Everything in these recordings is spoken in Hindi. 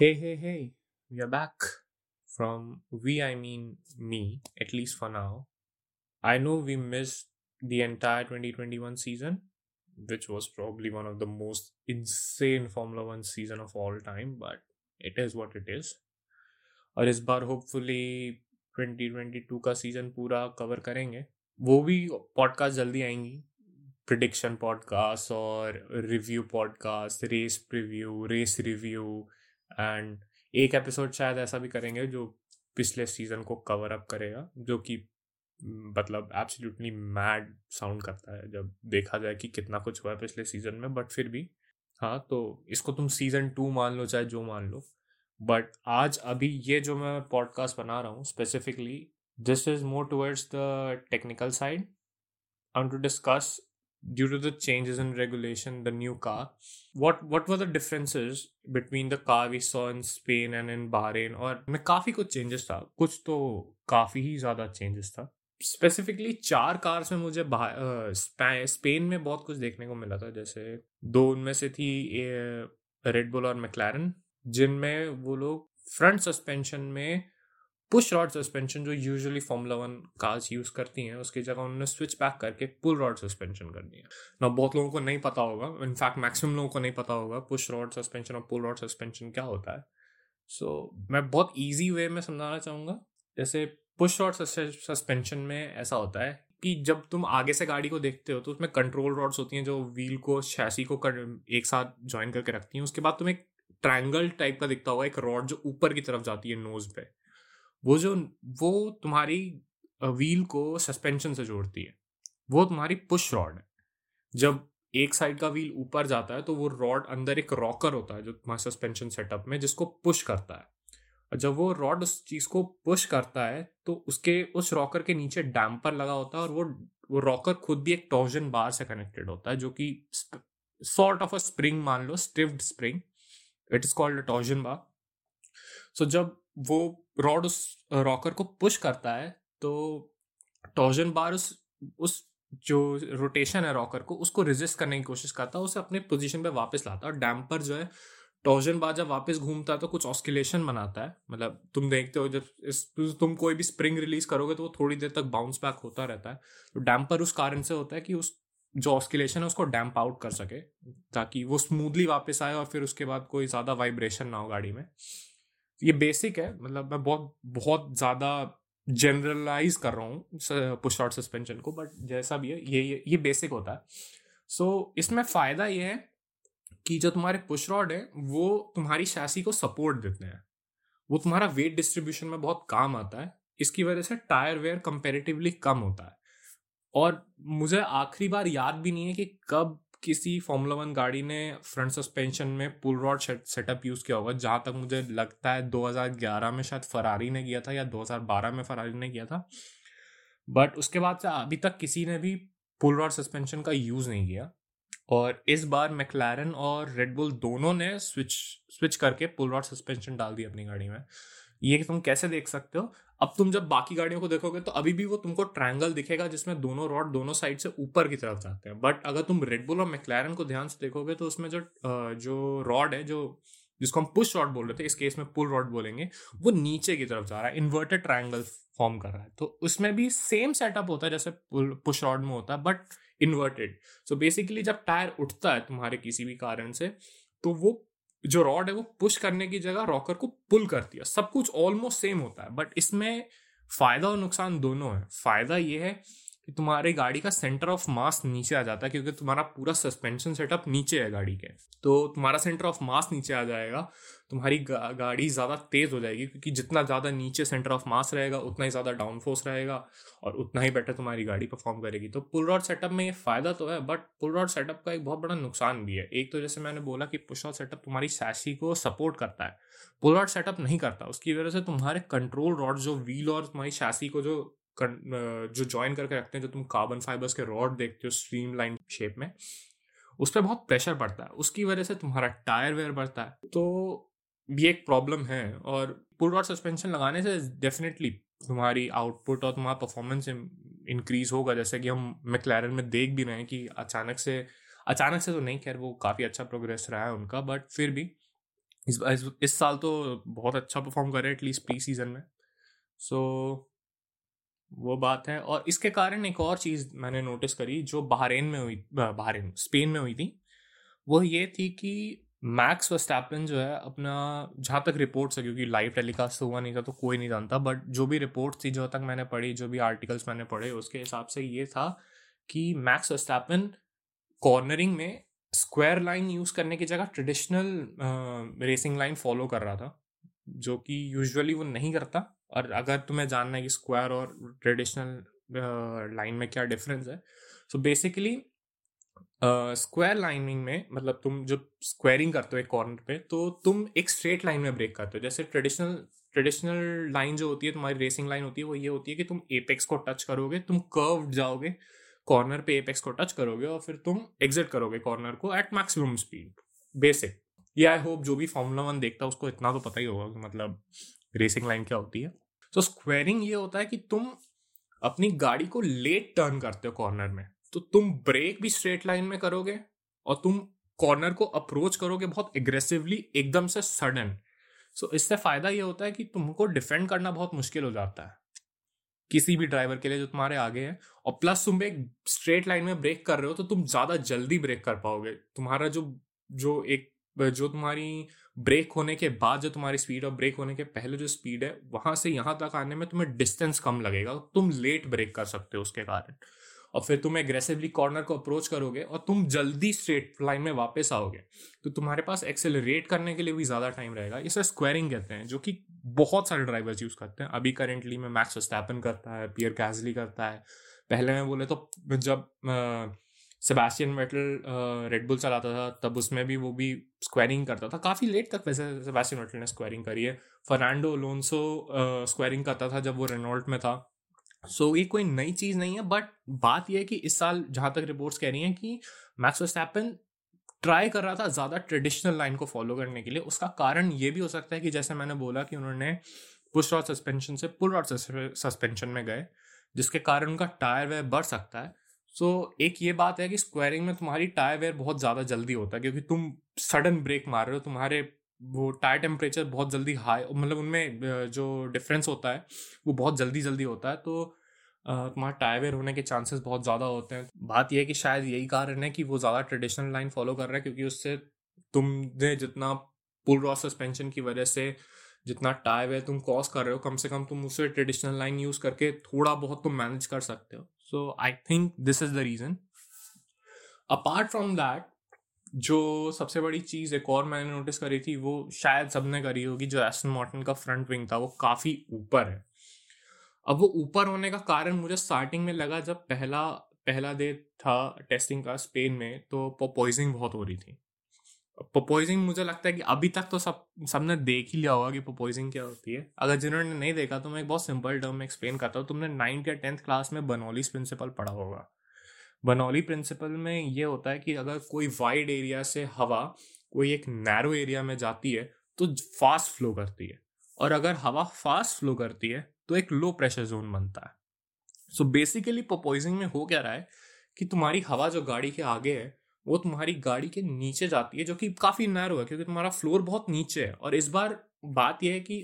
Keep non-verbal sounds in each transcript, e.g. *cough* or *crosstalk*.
Hey, hey, hey, we are back. From we, I mean me, at least for now. I know we missed the entire 2021 season, which was probably one of the most insane Formula One season of all time, but it is what it is. और इस बार होपफुली 2022 का सीजन पूरा कवर करेंगे वो भी पॉडकास्ट जल्दी आएंगी प्रिडिक्शन पॉडकास्ट और review podcast race preview race review and एक एपिसोड शायद ऐसा भी करेंगे जो पिछले सीज़न को कवर अप करेगा, जो कि मतलब एब्सोल्युटली मैड साउंड करता है, जब देखा जाए कि कितना कुछ हुआ है पिछले सीज़न में बट फिर भी। हाँ तो इसको तुम सीज़न टू मान लो, चाहे जो मान लो। बट आज अभी ये जो मैं पॉडकास्ट बना रहा हूँ specifically this is more towards the technical side I to discuss due to the changes in regulation, the new car. What what were the differences between the car we saw in Spain and in Bahrain? और में काफ़ी कुछ चेंजेस था कुछ तो काफ़ी ही ज़्यादा चेंजेस था स्पेसिफिकली चार कार्स में मुझे स्पेन में बहुत कुछ देखने को मिला था जैसे दो उनमें से थी रेडबुल और मैक्लारन जिनमें वो लोग फ्रंट सस्पेंशन में पुश रॉड सस्पेंशन जो usually formula one cars use करती हैं उसकी जगह उन्होंने स्विच बैक करके पुल रॉड सस्पेंशन कर दिया ना बहुत लोगों को नहीं पता होगा इनफैक्ट मैक्सिमम लोगों को नहीं पता होगा पुश रॉड सस्पेंशन और पुल रॉड सस्पेंशन क्या होता है। सो so, मैं बहुत ईजी वे में समझाना चाहूँगा। जैसे पुश रॉड सस्पेंशन में ऐसा होता है कि जब तुम आगे से गाड़ी को देखते हो तो उसमें कंट्रोल रॉड्स होती हैं जो व्हील को शैसी को कर, एक साथ ज्वाइन करके रखती हैं। उसके बाद तुम्हें ट्रायंगल टाइप का दिखता होगा एक रॉड जो ऊपर की तरफ़ जाती है नोज़ पे। वो जो वो तुम्हारी व्हील को सस्पेंशन से जोड़ती है। वो तुम्हारी पुश रॉड है। जब एक साइड का व्हील ऊपर जाता है तो वो रॉड अंदर एक रॉकर होता है, जो तुम्हारे सस्पेंशन सेटअप में, जिसको पुश करता है। और जब वो रॉड उस चीज़ को पुश करता है तो उसके, उस रॉकर के नीचे डैम्पर लगा होता है, और वो वो रॉकर खुद भी एक टॉर्जन बार से कनेक्टेड होता है, जो कि सॉर्ट ऑफ़ अ स्प्रिंग मान लो stiffed spring. It is called torsion bar. So जब वो रॉड उस रॉकर को पुश करता है तो टॉर्जन बार उस उस जो रोटेशन है रॉकर को, उसको रेजिस्ट करने की कोशिश करता है, उसे अपने पोजीशन पे वापस लाता है और डैम्पर जो है, टॉर्जन बार जब वापस घूमता है तो कुछ ऑस्किलेशन बनाता है। मतलब तुम देखते हो जब इस, तुम कोई भी स्प्रिंग रिलीज़ करोगे तो वो थोड़ी देर तक बाउंस बैक होता रहता है। तो डैम्पर उस कारण से होता है कि उस, जो ऑस्किलेशन है उसको डैम्प आउट कर सके, ताकि वो स्मूथली वापस आए और फिर उसके बाद कोई ज़्यादा वाइब्रेशन ना हो गाड़ी में। ये बेसिक है मतलब मैं बहुत बहुत ज़्यादा जनरलाइज कर रहा हूँ पुश आउट सस्पेंशन को बट जैसा भी है ये ये ये बेसिक होता है। सो so, इसमें फ़ायदा ये है कि जो तुम्हारे पुश रॉड है वो तुम्हारी शैसी को सपोर्ट देते हैं। वो तुम्हारा वेट डिस्ट्रीब्यूशन में बहुत काम आता है इसकी वजह से टायर वेयर कंपेरेटिवली कम होता है। और मुझे आखिरी बार याद भी नहीं है कि कब किसी फॉर्मूला वन गाड़ी ने फ्रंट सस्पेंशन में पुल रॉड सेटअप यूज़ किया होगा, जहाँ तक मुझे लगता है 2011 में शायद फरारी ने किया था या 2012 में फरारी ने किया था। बट उसके बाद से अभी तक किसी ने भी पुल रॉड सस्पेंशन का यूज़ नहीं किया। और इस बार मैकलैरन और रेडबुल दोनों ने स्विच स्विच करके पुल रॉड सस्पेंशन डाल दी अपनी गाड़ी में। ये तुम कैसे देख सकते हो? अब तुम जब बाकी गाड़ियों को देखोगे तो अभी भी वो तुमको ट्रायंगल दिखेगा जिसमें दोनों रॉड दोनों साइड से ऊपर की तरफ़ जाते हैं। बट अगर तुम रेडबुल और मैक्लैरन को ध्यान से देखोगे तो उसमें जो जो रॉड है, जो, जिसको हम पुश रॉड बोल रहे थे, इस केस में पुल रॉड बोलेंगे, वो नीचे की तरफ़ जा रहा है इन्वर्टेड ट्राइंगल फॉर्म कर रहा है। तो उसमें भी सेम सेटअप होता है जैसे पुश रॉड में होता है बट इन्वर्टेड सो बेसिकली जब टायर उठता है तुम्हारे किसी भी कारण से तो वो जो रॉड है वो पुश करने की जगह रॉकर को पुल करती है। सब कुछ ऑलमोस्ट सेम होता है बट इसमें फ़ायदा और नुकसान दोनों है। फ़ायदा ये है कि तुम्हारी गाड़ी का सेंटर ऑफ़ मास नीचे आ जाता है क्योंकि तुम्हारा पूरा सस्पेंशन सेटअप नीचे है गाड़ी के। तो तुम्हारा सेंटर ऑफ़ मास नीचे आ जाएगा तुम्हारी गा, गाड़ी ज़्यादा तेज़ हो जाएगी क्योंकि जितना ज़्यादा नीचे सेंटर ऑफ़ मास रहेगा उतना ही ज़्यादा डाउन फोर्स रहेगा और उतना ही बेटर तुम्हारी गाड़ी परफॉर्म करेगी। तो पुल रॉड सेटअप में ये फ़ायदा तो है बट पुल रॉड सेटअप का एक बहुत बड़ा नुकसान भी है। एक तो जैसे मैंने बोला कि पुश रॉड सेटअप तुम्हारी सैसी को सपोर्ट करता है। पुल रॉड सेटअप नहीं करता उसकी वजह से तुम्हारे कंट्रोल रॉड जो व्हील और तुम्हारी शैसी को जो जो ज्वाइन करके रखते हैं जो तुम कार्बन फाइबर्स के रॉड देखते हो स्ट्रीम लाइन शेप में उस पर बहुत प्रेशर पड़ता है। उसकी वजह से तुम्हारा टायर वेयर बढ़ता है। तो ये एक प्रॉब्लम है और पुल रॉड सस्पेंशन लगाने से डेफिनेटली तुम्हारी आउटपुट और तुम्हारा परफॉर्मेंस इंक्रीज होगा। जैसे कि हम मैक्लैरन में देख भी रहे हैं कि अचानक से अचानक से तो नहीं खैर वो काफ़ी अच्छा प्रोग्रेस रहा है उनका बट फिर भी इस, इस इस साल तो बहुत अच्छा परफॉर्म कर रहे हैं एटलीस्ट प्री सीज़न में। सो so, वो बात है। और इसके कारण एक और चीज़ मैंने नोटिस करी जो बहरेन में हुई, बहरेन, स्पेन में हुई थी। वो ये थी कि मैक्स वस्टैपन जो है अपना, जहाँ तक रिपोर्ट्स है, क्योंकि लाइव टेलीकास्ट हुआ नहीं था तो कोई नहीं जानता बट जो भी रिपोर्ट्स थी, जो तक मैंने पढ़ी, जो भी आर्टिकल्स मैंने पढ़े, उसके हिसाब से ये था कि मैक्स वस्टैपन कॉर्नरिंग में स्क्वायर लाइन यूज़ करने की जगह ट्रेडिशनल रेसिंग लाइन फॉलो कर रहा था। जो कि यूजुअली वो नहीं करता। और अगर तुम्हें जानना है कि स्क्वायर और ट्रेडिशनल लाइन में क्या डिफरेंस है सो बेसिकली स्क्वायर लाइनिंग में मतलब तुम जब स्क्वायरिंग करते हो एक कॉर्नर पे तो तुम एक स्ट्रेट लाइन में ब्रेक करते हो। जैसे ट्रेडिशनल ट्रेडिशनल लाइन जो होती है, तुम्हारी रेसिंग लाइन होती है, वो ये होती है कि तुम एपेक्स को टच करोगे, तुम कर्व जाओगे कॉर्नर पे एपेक्स को टच करोगे और फिर तुम एग्जिट करोगे कॉर्नर को एट मैक्सिमम स्पीड बेसिक ये आई होप जो भी फॉर्मूला वन देखता है उसको इतना तो पता ही होगा कि मतलब रेसिंग लाइन क्या होती है। तो स्क्वेरिंग ये होता है कि तुम अपनी गाड़ी को लेट टर्न करते हो कॉर्नर में। तो तुम ब्रेक भी स्ट्रेट लाइन में करोगे और तुम कॉर्नर को अप्रोच करोगे बहुत एग्रेसिवली एकदम से सडन सो so, इससे फ़ायदा ये होता है कि तुमको डिफेंड करना बहुत मुश्किल हो जाता है। किसी भी ड्राइवर के लिए जो तुम्हारे आगे है और प्लस तुम एक स्ट्रेट लाइन में ब्रेक कर रहे हो तो तुम ज़्यादा जल्दी ब्रेक कर पाओगे। तुम्हारा जो जो एक जो तुम्हारी ब्रेक होने के बाद, जो तुम्हारी स्पीड और ब्रेक होने के पहले जो स्पीड है, वहाँ से यहाँ तक आने में तुम्हें डिस्टेंस कम लगेगा तुम लेट ब्रेक कर सकते हो उसके कारण। और फिर तुम एग्रेसिवली कॉर्नर को अप्रोच करोगे और तुम जल्दी स्ट्रेट लाइन में वापस आओगे। तो तुम्हारे पास एक्सेलरेट करने के लिए भी ज़्यादा टाइम रहेगा। इसे स्क्वायरिंग कहते हैं, जो कि बहुत सारे ड्राइवर्स यूज़ करते हैं। अभी करेंटली में मैक्स स्टैपन करता है पियर कैजली करता है। पहले में बोले तो जब सेबास्टियन मेटल रेडबुल चलाता था तब उसमें भी वो भी स्क्वायरिंग करता था। काफ़ी लेट तक वैसे सेबास्टियन मेटल ने स्क्वायरिंग करी है। फर्नांडो लोनसो स्क्वायरिंग करता था जब वो रेनोल्ट में था। सो so, ये कोई नई चीज़ नहीं है बट बात यह है कि इस साल जहाँ तक रिपोर्ट्स कह रही हैं कि मैक्स वर्स्टैपन ट्राई कर रहा था ज़्यादा ट्रेडिशनल लाइन को फॉलो करने के लिए। उसका कारण ये भी हो सकता है कि जैसे मैंने बोला कि उन्होंने पुश रॉड सस्पेंशन से पुल रॉड सस्पेंशन में गए जिसके कारण उनका टायर वह बढ़ सकता है। सो so, एक ये बात है कि स्क्वायरिंग में तुम्हारी टायर वेयर बहुत ज़्यादा जल्दी होता है क्योंकि तुम सडन ब्रेक मार रहे हो तुम्हारे वो टायर टेम्परेचर बहुत जल्दी हाई मतलब उनमें जो डिफरेंस होता है वो बहुत जल्दी जल्दी होता है। तो तुम्हारा टायर वेयर होने के चांसेस बहुत ज़्यादा होते हैं। बात यह है कि शायद यही कारण है कि वो ज़्यादा ट्रेडिशनल लाइन फॉलो कर रहा है क्योंकि उससे तुमने जितना पुल रॉ सस्पेंशन की वजह से जितना टायर वेयर तुम कॉस कर रहे हो कम से कम तुम उससे ट्रेडिशनल लाइन यूज़ करके थोड़ा बहुत तुम मैनेज कर सकते हो। So I think this is the reason apart from that जो सबसे बड़ी चीज़ एक और मैंने नोटिस करी थी, वो शायद सबने करी होगी, जो एस्टन मॉर्टन का फ्रंट विंग था, वो काफ़ी ऊपर है। अब वो ऊपर होने का कारण मुझे स्टार्टिंग में लगा जब पहला पहला डे था टेस्टिंग का स्पेन में तो पॉइजिंग बहुत हो रही थी। पॉइजिंग मुझे लगता है कि अभी तक तो सब, सबने देख ही लिया होगा कि पपोइजिंग क्या होती है। अगर जिन्होंने नहीं देखा तो मैं एक बहुत सिंपल टर्म में एक्सप्लेन करता हूँ। तुमने नाइन्थ या टेंथ क्लास में बनौलीस प्रिंसिपल पढ़ा होगा। बनौली प्रिंसिपल में ये होता है कि अगर कोई वाइड एरिया से हवा कोई एक नैरो एरिया में जाती है तो फास्ट फ्लो करती है। और अगर हवा फास्ट फ्लो करती है तो एक लो प्रेशर जोन बनता है। सो बेसिकली पोपोइजिंग में हो क्या रहा है कि तुम्हारी हवा जो गाड़ी के आगे है वो तुम्हारी गाड़ी के नीचे जाती है, जो कि काफ़ी नैरो है, क्योंकि तुम्हारा फ्लोर बहुत नीचे है। और इस बार बात यह है कि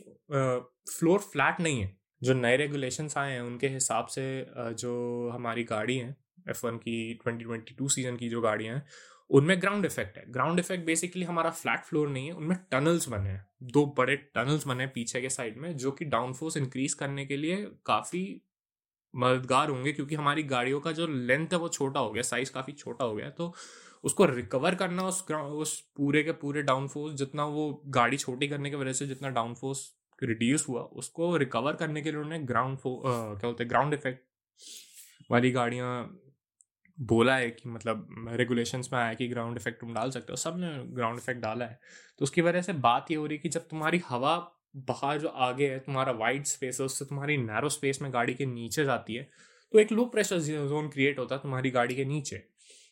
फ्लोर फ्लैट नहीं है। जो नए रेगुलेशंस आए हैं, उनके हिसाब से जो हमारी गाड़ी है एफ़ वन की ट्वेंटी ट्वेंटी टू सीज़न की जो गाड़ियाँ हैं, उनमें ग्राउंड इफ़ेक्ट है। ग्राउंड इफ़ेक्ट बेसिकली हमारा फ्लैट फ्लोर नहीं है, उनमें टनल्स बने हैं। दो बड़े टनल्स बने हैं पीछे के साइड में, जो कि डाउन फोर्स इंक्रीज करने के लिए काफ़ी मददगार होंगे, क्योंकि हमारी गाड़ियों का जो लेंथ है, वो छोटा हो गया साइज़ काफ़ी छोटा हो गया तो उसको रिकवर करना, उस उस पूरे के पूरे डाउनफोर्स जितना वो गाड़ी छोटी करने की वजह से जितना डाउनफोर्स रिड्यूस हुआ, उसको रिकवर करने के लिए उन्होंने ग्राउंड फो क्या बोलते हैं ग्राउंड इफ़ेक्ट वाली गाड़ियाँ बोला है कि मतलब रेगुलेशंस में आया कि ग्राउंड इफ़ेक्ट तुम डाल सकते हो। सबने ग्राउंड इफ़ेक्ट डाला है। तो उसकी वजह से बात ये हो रही है कि जब तुम्हारी हवा बाहर जो आगे है, तुम्हारा वाइड स्पेस है, उससे तुम्हारी नैरो स्पेस में गाड़ी के नीचे जाती है तो एक लो प्रेशर जोन क्रिएट होता है तुम्हारी गाड़ी के नीचे।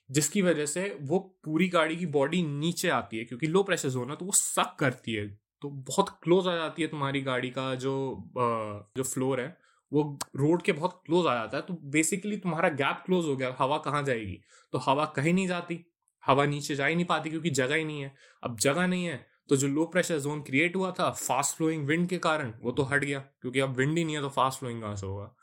जिसकी वजह से वो पूरी गाड़ी की बॉडी नीचे आती है, क्योंकि लो प्रेशर जोन है तो वो सक करती है। तो बहुत क्लोज आ जाती है तुम्हारी गाड़ी का जो जो फ्लोर है, वो रोड के बहुत क्लोज आ जाता है। तो बेसिकली तुम्हारा गैप क्लोज हो गया, हवा कहाँ जाएगी? तो हवा कहीं नहीं जाती, हवा नीचे जा ही नहीं पाती क्योंकि जगह ही नहीं है। अब जगह नहीं है तो जो लो प्रेशर जोन क्रिएट हुआ था फास्ट फ्लोइंग विंड के कारण, वो तो हट गया, क्योंकि अब विंड ही नहीं है तो फास्ट फ्लोइंग कहाँ से होगा?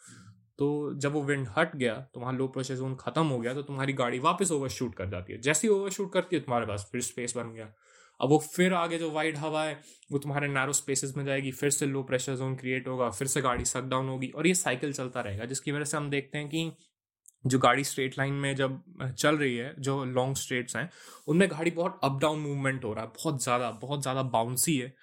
तो जब वो विंड हट गया तो वहाँ लो प्रेशर जोन खत्म हो गया तो तुम्हारी गाड़ी वापस ओवर शूट कर जाती है। जैसे ही ओवर शूट करती है, तुम्हारे पास फिर स्पेस बन गया। अब वो फिर आगे जो वाइड हवा है, वो तुम्हारे नैरो स्पेसेस में जाएगी, फिर से लो प्रेशर जोन क्रिएट होगा, फिर से गाड़ी सक डाउन होगी और ये साइकिल चलता रहेगा, जिसकी वजह से हम देखते हैं कि जो गाड़ी स्ट्रेट लाइन में जब चल रही है, जो लॉन्ग स्ट्रेट्स हैं, उनमें गाड़ी बहुत अप डाउन मूवमेंट हो रहा है, बहुत ज़्यादा बहुत ज़्यादा बाउंसी है।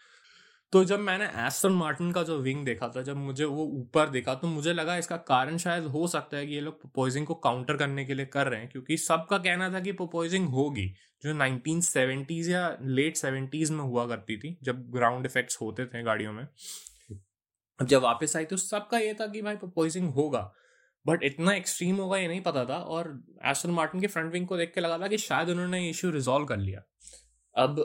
तो जब मैंने एस्टन मार्टिन का जो विंग देखा था, जब मुझे वो ऊपर देखा तो मुझे लगा इसका कारण शायद हो सकता है कि ये लोग पोपोइजिंग को काउंटर करने के लिए कर रहे हैं, क्योंकि सबका कहना था कि पोपोइजिंग होगी, जो नाइनटीन सेवेंटीज या लेट सेवेंटीज में हुआ करती थी, जब ग्राउंड इफेक्ट्स होते थे गाड़ियों में। जब वापस आई तो सबका ये था कि भाई पोपोइजिंग होगा बट इतना एक्सट्रीम होगा ये नहीं पता था, और एस्टन मार्टिन के फ्रंट विंग को देख के लगा था कि शायद उन्होंने इश्यू रिजॉल्व कर लिया। अब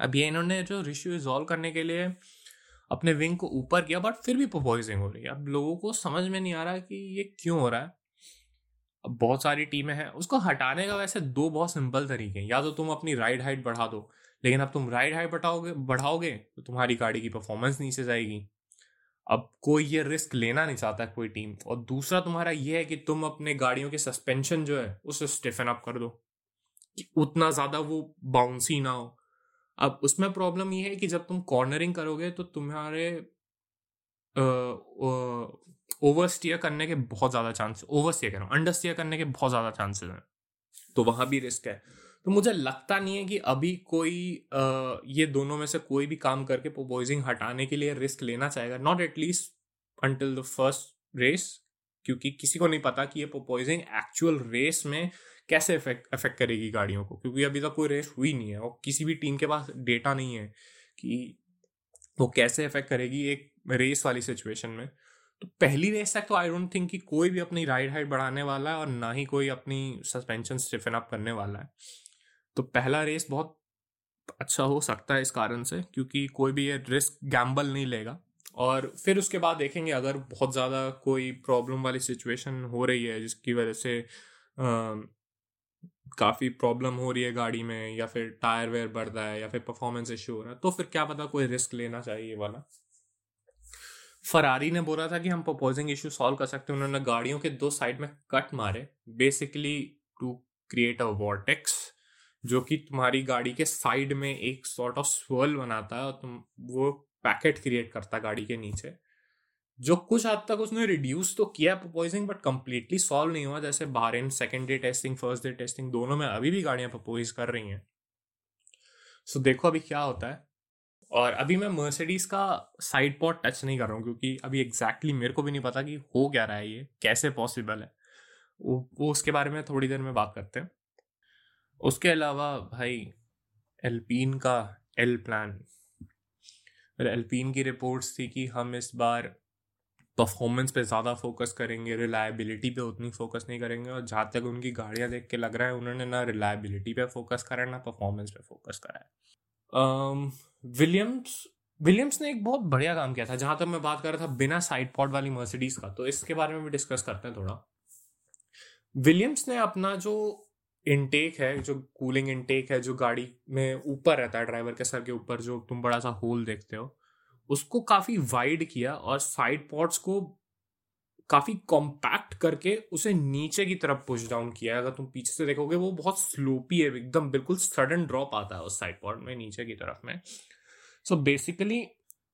अब ये इन्होंने जो इश्यू रिजॉल्व करने के लिए अपने विंग को ऊपर किया बट फिर भी पॉइजिंग हो रही है। अब लोगों को समझ में नहीं आ रहा कि ये क्यों हो रहा है। अब बहुत सारी टीमें हैं, उसको हटाने का वैसे दो बहुत सिंपल तरीके हैं। या तो तुम अपनी राइड हाइट बढ़ा दो, लेकिन अब तुम राइड हाइट बढ़ाओगे बढ़ाओगे तो तुम्हारी गाड़ी की परफॉर्मेंस नीचे जाएगी। अब कोई ये रिस्क लेना नहीं चाहता कोई टीम और दूसरा तुम्हारा ये है कि तुम अपने गाड़ियों के सस्पेंशन जो है, उसे स्टिफन अप कर दो। कि उतना ज़्यादा वो बाउंसी ना हो। अब उसमें प्रॉब्लम ये है कि जब तुम कॉर्नरिंग करोगे तो तुम्हारे ओवर स्टियर करने के बहुत ज़्यादा चांस ओवर स्टियर करो अंडर स्टियर करने के बहुत ज़्यादा चांसेस हैं। तो वहाँ भी रिस्क है। तो मुझे लगता नहीं है कि अभी कोई आ, ये दोनों में से कोई भी काम करके पोपोइजिंग हटाने के लिए रिस्क लेना चाहेगा not at least until the first race क्योंकि किसी को नहीं पता कि ये पोपोइजिंग एक्चुअल रेस में कैसे अफेक्ट करेगी गाड़ियों को? क्योंकि अभी तक कोई रेस हुई नहीं है और किसी भी टीम के पास डेटा नहीं है कि वो कैसे इफ़ेक्ट करेगी एक रेस वाली सिचुएशन में। तो पहली रेस तक तो आई डोंट थिंक कि कोई भी अपनी राइड हाइट बढ़ाने वाला है और ना ही कोई अपनी सस्पेंशन स्टिफन अप करने वाला है। तो पहला रेस बहुत अच्छा हो सकता है इस कारण से, क्योंकि कोई भी ये रिस्क गैम्बल नहीं लेगा। और फिर उसके बाद देखेंगे अगर बहुत ज़्यादा कोई प्रॉब्लम वाली सिचुएशन हो रही है, जिसकी वजह से काफ़ी प्रॉब्लम हो रही है गाड़ी में, या फिर टायर वेयर बढ़ रहा है, या फिर परफॉर्मेंस इश्यू हो रहा है तो फिर क्या पता कोई रिस्क लेना चाहिए वाला। फरारी ने बोला था कि हम प्रपोजिंग इशू सॉल्व कर सकते हैं, उन्होंने गाड़ियों के दो साइड में कट मारे। Basically to create a vortex जो कि तुम्हारी गाड़ी के साइड में एक सॉर्ट ऑफ़ स्वर्ल बनाता है और तुम वो पैकेट क्रिएट करता गाड़ी के नीचे। जो कुछ हद तक उसने रिड्यूस तो किया प्रपोजिंग बट कंप्लीटली सॉल्व नहीं हुआ। जैसे इन second day testing first day testing दोनों में अभी भी गाड़ियाँ प्रपोज कर रही हैं। सो so, देखो अभी क्या होता है। और अभी मैं मर्सिडीज का साइड पॉट टच नहीं कर रहा हूँ क्योंकि अभी एग्जैक्टली exactly मेरे को भी नहीं पता कि हो क्या रहा है ये कैसे पॉसिबल है। वो वो उसके बारे में थोड़ी देर में बात करते हैं। उसके अलावा भाई एल्पीन का एल प्लान एल्पीन की रिपोर्ट्स थी कि हम इस बार परफॉर्मेंस पे ज़्यादा फोकस करेंगे रिलायबिलिटी पे उतनी फोकस नहीं करेंगे और जहाँ तक उनकी गाड़ियाँ देख के लग रहा है, उन्होंने ना रिलायबिलिटी पे फोकस करा है, ना परफॉर्मेंस पे फोकस करा है। विलियम्स विलियम्स ने एक बहुत बढ़िया काम किया था, जहाँ तक मैं बात कर रहा था बिना साइड पॉड वाली मर्सिडीज का तो इसके बारे में भी डिस्कस करते हैं थोड़ा। विलियम्स ने अपना जो इनटेक है, जो कूलिंग इनटेक है, जो गाड़ी में ऊपर रहता है ड्राइवर के सर के ऊपर, जो तुम बड़ा सा होल देखते हो उसको काफ़ी वाइड किया और साइड पॉट्स को काफ़ी कॉम्पैक्ट करके उसे नीचे की तरफ़ पुश डाउन किया अगर तुम पीछे से देखोगे, वो बहुत स्लोपी है, एकदम बिल्कुल सडन ड्रॉप आता है उस साइड पॉट में, नीचे की तरफ़ में। सो so बेसिकली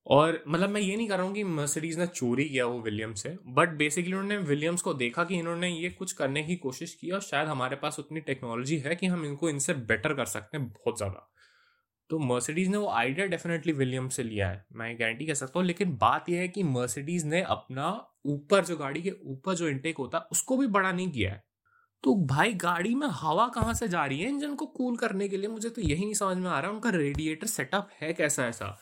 और मतलब मैं ये नहीं कर रहा हूँ कि मर्सिडीज ने चोरी किया वो विलियम्स से बट बेसिकली उन्होंने विलियम्स को देखा कि इन्होंने ये कुछ करने की कोशिश की और शायद हमारे पास उतनी टेक्नोलॉजी है कि हम इनको इनसे बेटर कर सकते हैं बहुत ज़्यादा। तो मर्सिडीज ने वो आइडिया डेफिनेटली विलियम से लिया है, मैं गारंटी कह सकता हूँ। लेकिन बात यह है कि मर्सिडीज ने अपना ऊपर जो गाड़ी के ऊपर जो इंटेक होता है, उसको भी बड़ा नहीं किया है। तो भाई गाड़ी में हवा कहाँ से जा रही है? इंजन को कूल करने के लिए मुझे तो यही नहीं समझ में आ रहा उनका रेडिएटर सेटअप है कैसा ऐसा?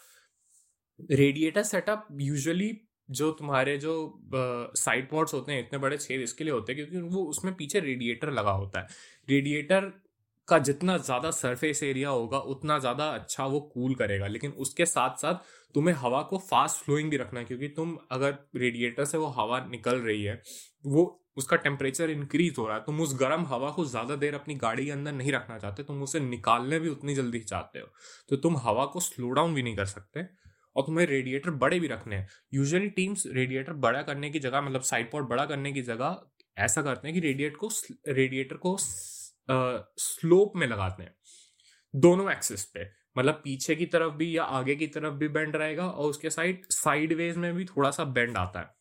रेडिएटर सेटअप यूजुअली जो तुम्हारे जो साइड पोर्ट्स होते हैं, इतने बड़े छेद इसके लिए होते हैं, क्योंकि वो उसमें पीछे रेडिएटर लगा होता है। रेडिएटर का जितना ज़्यादा सरफेस एरिया होगा, उतना ज़्यादा अच्छा वो कूल करेगा। लेकिन उसके साथ साथ तुम्हें हवा को फास्ट फ्लोइंग भी रखना है, क्योंकि तुम अगर रेडिएटर से वो हवा निकल रही है, वो, उसका टेम्परेचर इंक्रीज हो रहा है, तुम उस गर्म हवा को ज़्यादा देर अपनी गाड़ी के अंदर नहीं रखना चाहते, तुम उसे निकालने भी उतनी जल्दी चाहते हो। तो तुम हवा को स्लो डाउन भी नहीं कर सकते और तुम्हें रेडिएटर बड़े भी रखने हैं। यूजुअली टीम्स रेडिएटर बड़ा करने की जगह मतलब साइड पॉट बड़ा करने की जगह ऐसा करते हैं कि रेडिएटर को रेडिएटर को स्लोप में लगाते हैं। दोनों एक्सिस पे मतलब पीछे की तरफ़ भी या आगे की तरफ़ भी बेंड रहेगा और उसके साइड साइड वेज में भी थोड़ा सा बेंड आता है।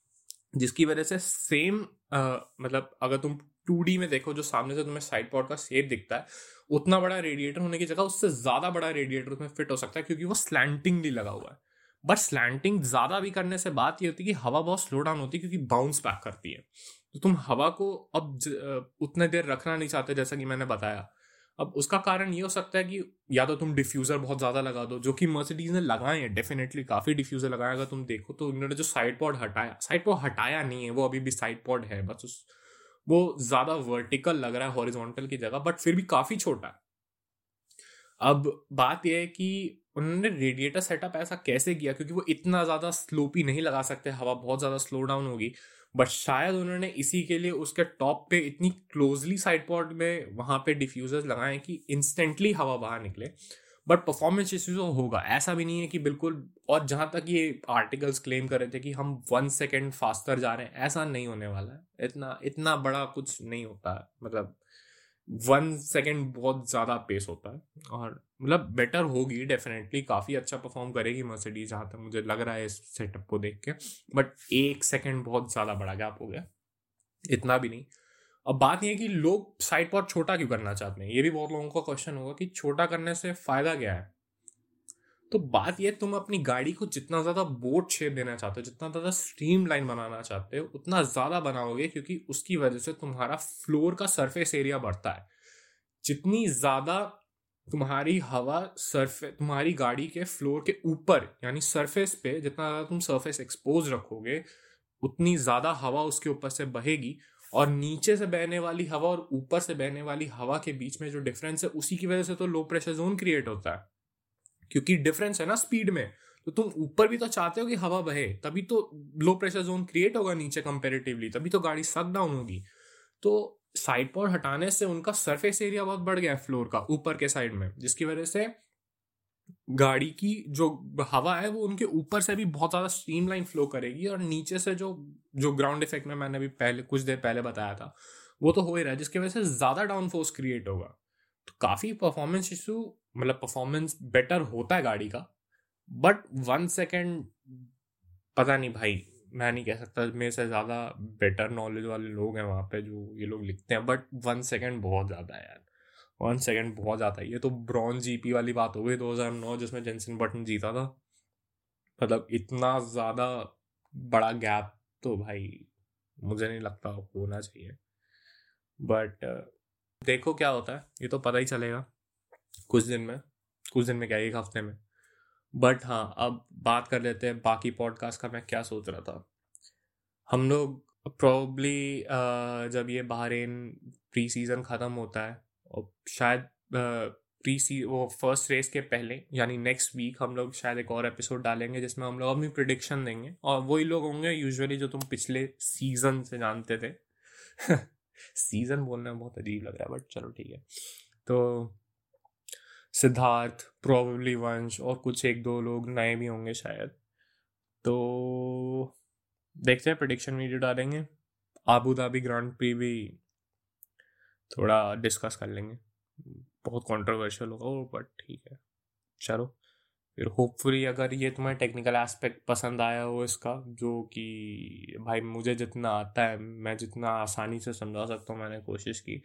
जिसकी वजह से सेम मतलब अगर तुम टू में देखो, जो सामने से तुम्हें साइड पॉट का शेप दिखता है, उतना बड़ा रेडिएटर होने की जगह उससे ज़्यादा बड़ा रेडिएटर उसमें फिट हो सकता है क्योंकि वो स्लैंटिंगली लगा हुआ है। बट स्लैंटिंग ज़्यादा भी करने से बात ये होती है कि हवा बहुत स्लो डाउन होती है क्योंकि बाउंस बैक करती है। तो तुम हवा को अब उतने देर रखना नहीं चाहते जैसा कि मैंने बताया। अब उसका कारण ये हो सकता है कि या तो तुम डिफ्यूज़र बहुत ज़्यादा लगा दो, जो कि मर्सिडीज ने लगाए हैं डेफिनेटली काफ़ी डिफ्यूज़र लगाए अगर तुम देखो तो उन्होंने जो साइड पॉड हटाया साइड पॉड हटाया नहीं है, वो अभी भी साइड पॉड है, बस उस, वो ज़्यादा वर्टिकल लग रहा है हॉरिजॉन्टल की जगह बट फिर भी काफ़ी छोटा है। अब बात यह है कि उन्होंने रेडिएटर सेटअप ऐसा कैसे किया? क्योंकि वो इतना ज़्यादा स्लोपी नहीं लगा सकते, हवा बहुत ज़्यादा स्लो डाउन होगी। बट शायद उन्होंने इसी के लिए उसके टॉप पे इतनी क्लोजली साइड पॉट में वहाँ पे डिफ्यूजर्स लगाए कि इंस्टेंटली हवा बाहर निकले। बट परफॉर्मेंस इश्यूज़ होगा। ऐसा भी नहीं है कि बिल्कुल और जहाँ तक ये आर्टिकल्स क्लेम कर रहे थे कि हम वन सेकेंड फास्टर जा रहे हैं, ऐसा नहीं होने वाला है। इतना इतना बड़ा कुछ नहीं होता है। मतलब वन सेकेंड बहुत ज़्यादा पेस होता है। और मतलब बेटर होगी डेफिनेटली काफ़ी अच्छा परफॉर्म करेगी मर्सिडीज जहाँ तक मुझे लग रहा है इस सेटअप को देख के। बट एक सेकेंड बहुत ज़्यादा बड़ा गैप हो गया। इतना भी नहीं। अब बात यह कि लोग साइड पर छोटा क्यों करना चाहते हैं? ये भी बहुत लोगों का क्वेश्चन होगा कि छोटा करने से फ़ायदा क्या है? तो बात यह तुम अपनी गाड़ी को जितना ज़्यादा बोट शेप देना चाहते हो, जितना ज़्यादा स्ट्रीम लाइन बनाना चाहते हो, उतना ज़्यादा बनाओगे क्योंकि उसकी वजह से तुम्हारा फ्लोर का सरफेस एरिया बढ़ता है। जितनी ज़्यादा तुम्हारी हवा सरफे तुम्हारी गाड़ी के फ्लोर के ऊपर, यानी सरफेस पे जितना ज़्यादा तुम सरफेस एक्सपोज रखोगे, उतनी ज़्यादा हवा उसके ऊपर से बहेगी और नीचे से बहने वाली हवा और ऊपर से बहने वाली हवा के बीच में जो डिफरेंस है, उसी की वजह से तो लो प्रेशर जोन क्रिएट होता है। क्योंकि डिफरेंस है ना स्पीड में। तो तुम ऊपर भी तो चाहते हो कि हवा बहे, तभी तो लो प्रेशर जोन क्रिएट होगा नीचे कंपेरेटिवली तभी तो गाड़ी सक डाउन होगी। तो साइड पॉड हटाने से उनका सरफेस एरिया बहुत बढ़ गया है फ्लोर का, ऊपर के साइड में, जिसकी वजह से गाड़ी की जो हवा है वो उनके ऊपर से भी बहुत ज़्यादा स्ट्रीमलाइन फ्लो करेगी और नीचे से जो जो ग्राउंड इफ़ेक्ट में मैंने अभी पहले, कुछ देर पहले बताया था, वो तो हो ही रहा है, जिसकी वजह से ज़्यादा डाउन फोर्स क्रिएट होगा। तो काफ़ी परफॉर्मेंस इशू मतलब परफॉर्मेंस बेटर होता है गाड़ी का बट वन सेकेंड पता नहीं भाई, मैं नहीं कह सकता, मेरे से ज़्यादा बेटर नॉलेज वाले लोग हैं वहाँ पे जो ये लोग लिखते हैं बट वन सेकेंड बहुत ज़्यादा है यार। वन सेकेंड बहुत ज़्यादा है। ये तो ब्रॉन्ज जीपी वाली बात हो गई दो हज़ार नौ, जिसमें जेंसन बटन जीता था। मतलब इतना ज़्यादा बड़ा गैप तो भाई मुझे नहीं लगता होना चाहिए। बट देखो क्या होता है, ये तो पता ही चलेगा। कुछ दिन में, कुछ दिन में क्या, एक हफ़्ते में। बट हाँ अब बात कर लेते हैं बाकी पॉडकास्ट का मैं क्या सोच रहा था। हम लोग प्रॉब्ली जब ये बहरीन प्री सीज़न ख़त्म होता है, और शायद प्री सी वो फ़र्स्ट रेस के पहले, यानी नेक्स्ट वीक हम लोग शायद एक और एपिसोड डालेंगे, जिसमें हम लोग अपनी प्रिडिक्शन देंगे। और वही लोग होंगे यूजुअली जो तुम पिछले सीज़न से जानते थे। *laughs* सीज़न बोलना बहुत अजीब लग रहा है बट चलो ठीक है। तो सिद्धार्थ प्रोबेबली वंश और कुछ एक दो लोग नए भी होंगे शायद। तो देखते हैं प्रडिक्शन वीडियो डालेंगे। आबू धाबी ग्रांड प्री भी थोड़ा डिस्कस कर लेंगे। बहुत कंट्रोवर्शियल होगा वो बट ठीक है। चलो। फिर होपफुली अगर ये तुम्हें टेक्निकल एस्पेक्ट पसंद आया हो इसका, जो कि भाई मुझे जितना आता है, मैं जितना आसानी से समझा सकता हूँ, मैंने कोशिश की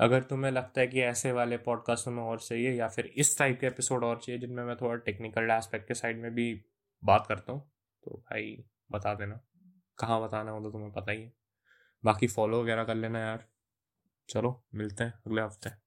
अगर तुम्हें लगता है कि ऐसे वाले पॉडकास्ट तुम्हें और चाहिए या फिर इस टाइप के एपिसोड और चाहिए जिनमें मैं थोड़ा टेक्निकल एस्पेक्ट के साइड में भी बात करता हूँ तो भाई बता देना। कहाँ बताना हो तो तुम्हें पता ही है। बाकी फॉलो वगैरह कर लेना यार। चलो, मिलते हैं अगले हफ़्ते।